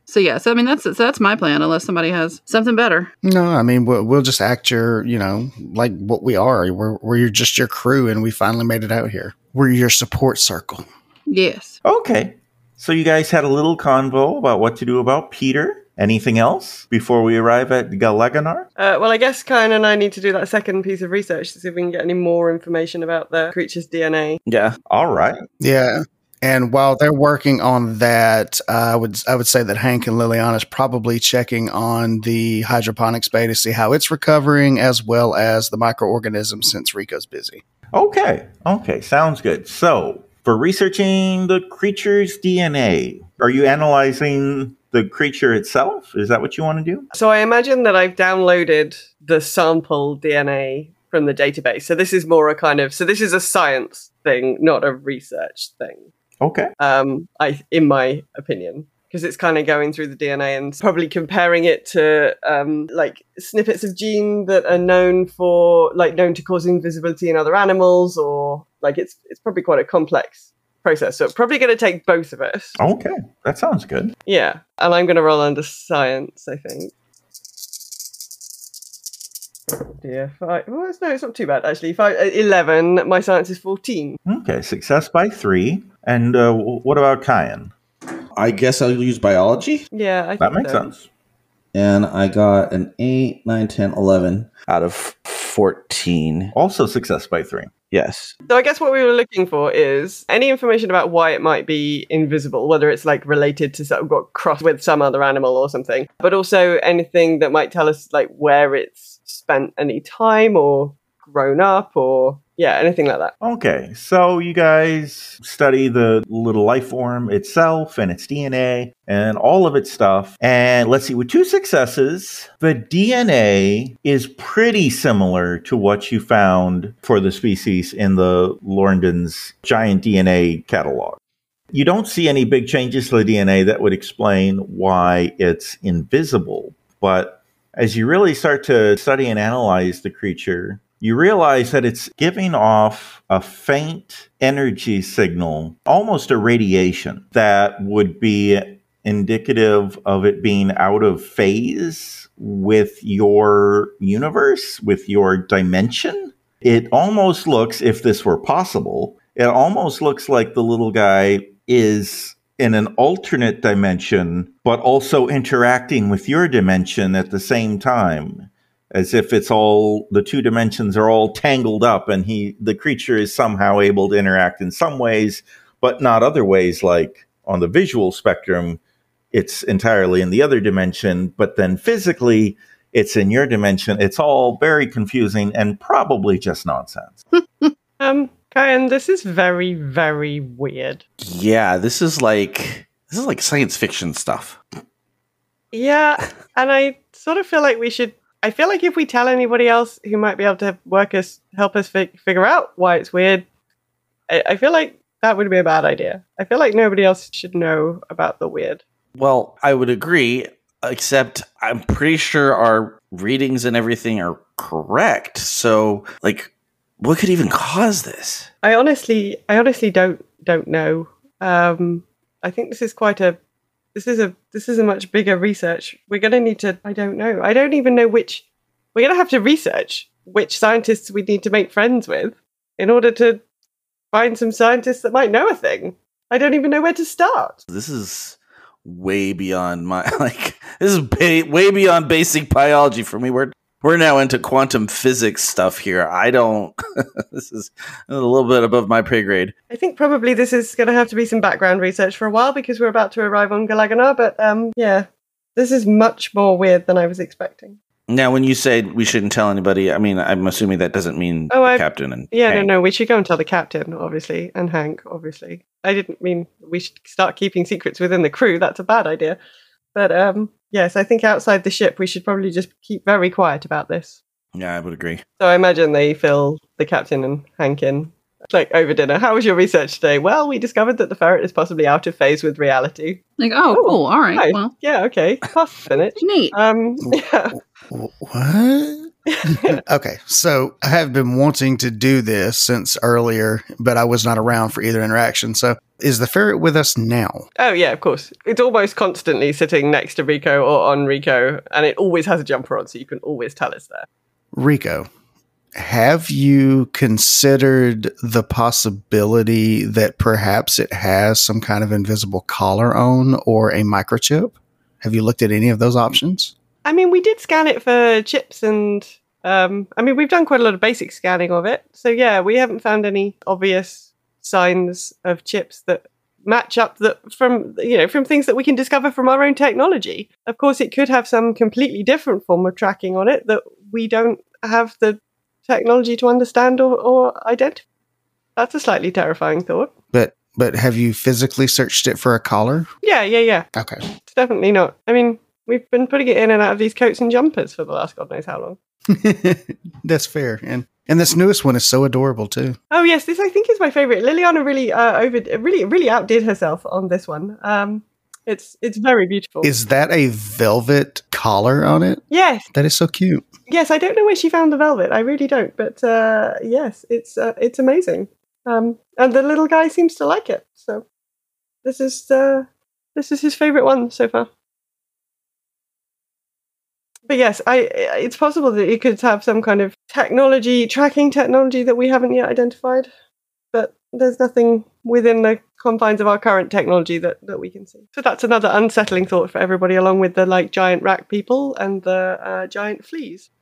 so yeah so i mean that's that's my plan unless somebody has something better No, I mean we'll, we'll just act your, you know, like what we are. We're we're just your crew, and we finally made it out here. We're your support circle. yes Okay. So you guys had a little convo about what to do about Peter. Anything else before we arrive at Galaganar? Uh, well, I guess Kyan and I need to do that second piece of research to see if we can get any more information about the creature's DNA. Yeah. All right. Yeah. And while they're working on that, uh, I would I would say that Hank and Liliana is probably checking on the hydroponics bay to see how it's recovering, as well as the microorganisms since Rico's busy. Okay. Okay. Sounds good. So, for researching the creature's DNA, are you analyzing the creature itself? Is that what you want to do? So I imagine that I've downloaded the sample DNA from the database. So this is more a kind of so this is a science thing, not a research thing. Okay. Um, I in my opinion. Because it's kind of going through the DNA and probably comparing it to um, like snippets of gene that are known for like known to cause invisibility in other animals, or like it's it's probably quite a complex process. So it's probably going to take both of us. Okay. That sounds good. Yeah, and I'm going to roll under science, I think. Yeah, five. Well, it's, no, it's not too bad actually. Five, uh, Eleven. My science is fourteen. Okay. Success by three. And uh, what about Kyan? I guess I'll use biology. Yeah, I That think makes so. sense. And I got an 8, 9, 10, 11 out of 14. Also success by three. Yes. So I guess what we were looking for is any information about why it might be invisible, whether it's like related to of got crossed with some other animal or something, but also anything that might tell us like where it's spent any time or grown up or yeah, anything like that. Okay, so you guys study the little life form itself and its DNA and all of its stuff. And let's see, with two successes, the DNA is pretty similar to what you found for the species in the Lorndon's giant DNA catalog. You don't see any big changes to the DNA that would explain why it's invisible. But as you really start to study and analyze the creature, you realize that it's giving off a faint energy signal, almost a radiation, that would be indicative of it being out of phase with your universe, with your dimension. It almost looks, if this were possible, it almost looks like the little guy is in an alternate dimension, but also interacting with your dimension at the same time as if it's all the two dimensions are all tangled up and he the creature is somehow able to interact in some ways but not other ways like on the visual spectrum it's entirely in the other dimension but then physically it's in your dimension it's all very confusing and probably just nonsense Um, Kyan, this is very, very weird. Yeah, this is like this is like science fiction stuff. Yeah, and I sort of feel like we should. I feel like if we tell anybody else who might be able to work us, help us fi- figure out why it's weird, I, I feel like that would be a bad idea. I feel like nobody else should know about the weird. Well, I would agree, except I'm pretty sure our readings and everything are correct. So, like, what could even cause this? I honestly, I honestly don't don't know. Um, I think this is quite a, this is a, this is a much bigger research. We're going to need to. I don't know. I don't even know which. We're going to have to research which scientists we need to make friends with in order to find some scientists that might know a thing. I don't even know where to start. This is way beyond my like. This is ba- way beyond basic biology for me. We're we're now into quantum physics stuff here. I don't. this is a little bit above my pay grade. I think probably this is going to have to be some background research for a while because we're about to arrive on Galaganar. But um, yeah, this is much more weird than I was expecting. Now, when you say we shouldn't tell anybody, I mean, I'm assuming that doesn't mean Oh, the I- captain and Yeah, Hank. no, no, we should go and tell the captain, obviously, and Hank, obviously. I didn't mean we should start keeping secrets within the crew. That's a bad idea. But um, yes, I think outside the ship we should probably just keep very quiet about this. Yeah, I would agree. So I imagine they fill the captain and Hank in like over dinner. How was your research today? Well, we discovered that the ferret is possibly out of phase with reality. Like, oh, cool. All right. Nice. Well, Yeah, okay. Pass finish. neat. Um, yeah. What? okay, so I have been wanting to do this since earlier, but I was not around for either interaction. So, is the ferret with us now? Oh yeah, of course. It's almost constantly sitting next to Rico or on Rico, and it always has a jumper on, so you can always tell it's there. Rico, have you considered the possibility that perhaps it has some kind of invisible collar on or a microchip? Have you looked at any of those options? I mean, we did scan it for chips, and um, I mean, we've done quite a lot of basic scanning of it. So yeah, we haven't found any obvious signs of chips that match up that from you know from things that we can discover from our own technology. Of course, it could have some completely different form of tracking on it that we don't have the technology to understand or, or identify. That's a slightly terrifying thought. But but have you physically searched it for a collar? Yeah, yeah, yeah. Okay. It's definitely not. I mean, we've been putting it in and out of these coats and jumpers for the last god knows how long. That's fair. And and this newest one is so adorable too. Oh yes, this I think is my favorite. Liliana really uh, over really really outdid herself on this one. Um, it's it's very beautiful. Is that a velvet collar on it? yes, That is so cute. yes. I don't know where she found the velvet. I really don't. But uh, yes, it's uh, it's amazing. Um, and the little guy seems to like it. So this is uh, this is his favorite one so far. But yes, I it's possible that it could have some kind of technology tracking technology that we haven't yet identified. But there's nothing within the confines of our current technology that, that we can see. So that's another unsettling thought for everybody, along with the like giant rat people and the uh, giant fleas.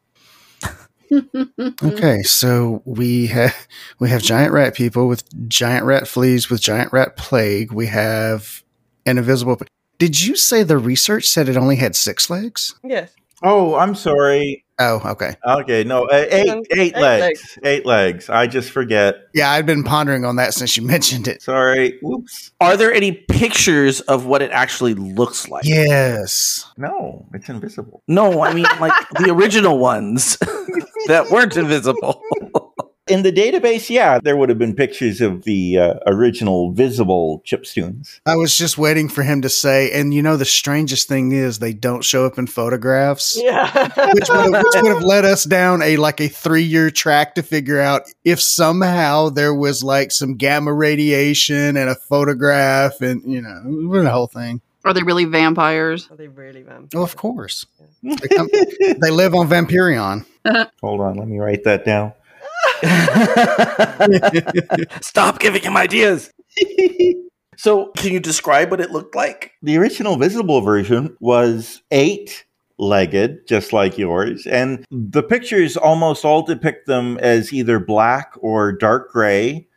Okay, so we have we have giant rat people with giant rat fleas with giant rat plague. We have an invisible. Did you say the research said it only had six legs? Yes. Oh, I'm sorry. Oh, okay. Okay, no, eight, eight, eight legs. legs. Eight legs. I just forget. Yeah, I've been pondering on that since you mentioned it. Sorry. Whoops. Are there any pictures of what it actually looks like? Yes. No, it's invisible. No, I mean like the original ones that weren't invisible. In the database, yeah, there would have been pictures of the uh, original visible chiptunes. I was just waiting for him to say, and you know, the strangest thing is they don't show up in photographs. Yeah. which would, have, which would have led us down a like a three year track to figure out if somehow there was like some gamma radiation and a photograph and you know the whole thing. Are they really vampires? Are they really vampires? Oh, of course. They, come, they live on Vampirion. Hold on, let me write that down. Stop giving him ideas. so, can you describe what it looked like? The original visible version was eight legged, just like yours, and the pictures almost all depict them as either black or dark gray.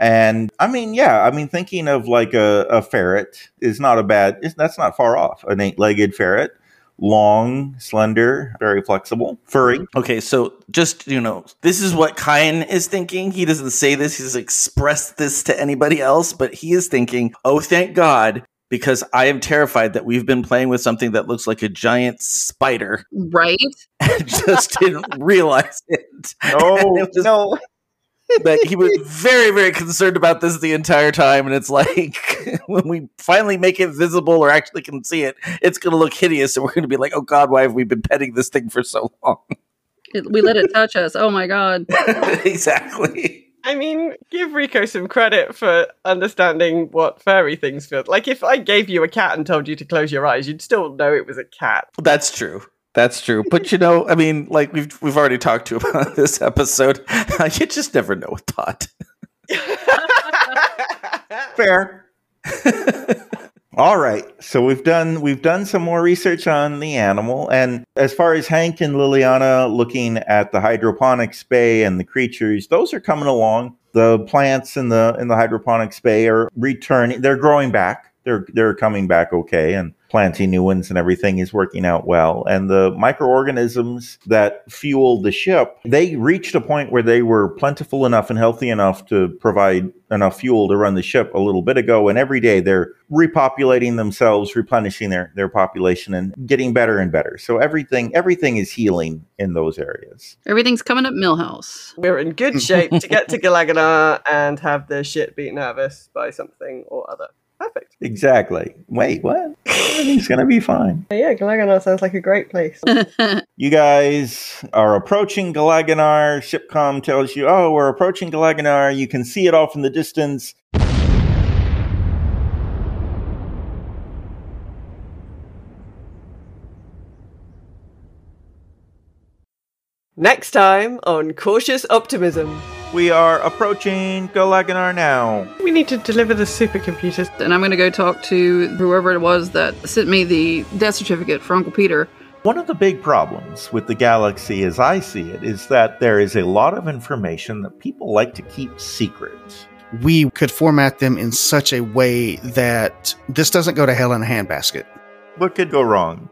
And I mean, yeah, I mean, thinking of like a, a ferret is not a bad, that's not far off. An eight legged ferret, long, slender, very flexible, furry. Okay, so just you know, this is what Kyan is thinking. He doesn't say this; he's expressed this to anybody else, but he is thinking, "Oh, thank God." Because I am terrified that we've been playing with something that looks like a giant spider Right? and just didn't realize it. No, it was- no. But he was very, very concerned about this the entire time. And it's like, when we finally make it visible or actually can see it, it's going to look hideous. And we're going to be like, oh God, why have we been petting this thing for so long? It, we let it touch us. Oh my god. exactly. I mean, give Rico some credit for understanding what furry things feel like. If I gave you a cat and told you to close your eyes, you'd still know it was a cat. That's true. That's true. But you know, I mean, like we've we've already talked to about this episode. you just never know with Todd. Fair. All right. So we've done we've done some more research on the animal and as far as Hank and Liliana looking at the hydroponics bay and the creatures, those are coming along. The plants in the in the hydroponics bay are returning. They're growing back. They're they're coming back okay and planting new ones and everything is working out well. And the microorganisms that fuel the ship, they reached a point where they were plentiful enough and healthy enough to provide enough fuel to run the ship a little bit ago. And every day they're repopulating themselves, replenishing their, their population and getting better and better. So everything everything is healing in those areas. Everything's coming up Milhouse. We're in good shape to get to Galaganar and have the shit beaten out of us by something or other. Perfect. Exactly. Wait, what? Everything's going to be fine. Yeah, Galaganar sounds like a great place. You guys are approaching Galaganar. Shipcom tells you, oh, we're approaching Galaganar. You can see it off in the distance. Next time on Cautious Optimism. We are approaching Galaganar now. We need to deliver the supercomputers. And I'm going to go talk to whoever it was that sent me the death certificate for Uncle Peter. One of the big problems with the galaxy, as I see it, is that there is a lot of information that people like to keep secret. We could format them in such a way that this doesn't go to hell in a handbasket. What could go wrong?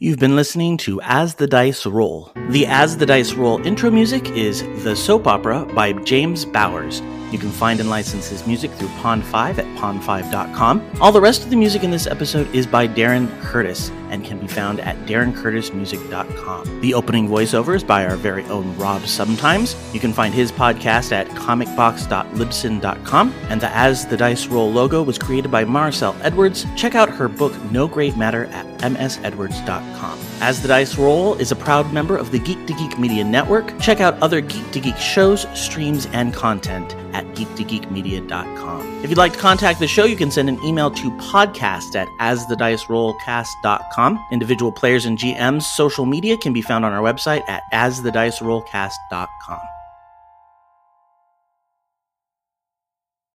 You've been listening to As the Dice Roll. The As the Dice Roll intro music is The Soap Opera by James Bowers. You can find and license his music through Pond5 at pond5.com. All the rest of the music in this episode is by Darren Curtis and can be found at darrencurtismusic.com. The opening voiceover is by our very own Rob Sometimes. You can find his podcast at comicbox.libsyn.com. And the As the Dice Roll logo was created by Maricel Edwards. Check out her book No Great Matter at msedwards.com. As the Dice Roll is a proud member of the Geek to Geek Media Network. Check out other Geek to Geek shows, streams, and content at geektogeekmedia.com. If you'd like to contact the show, you can send an email to podcast at asthedicerollcast.com. Individual players and GMs' social media can be found on our website at asthedicerollcast.com.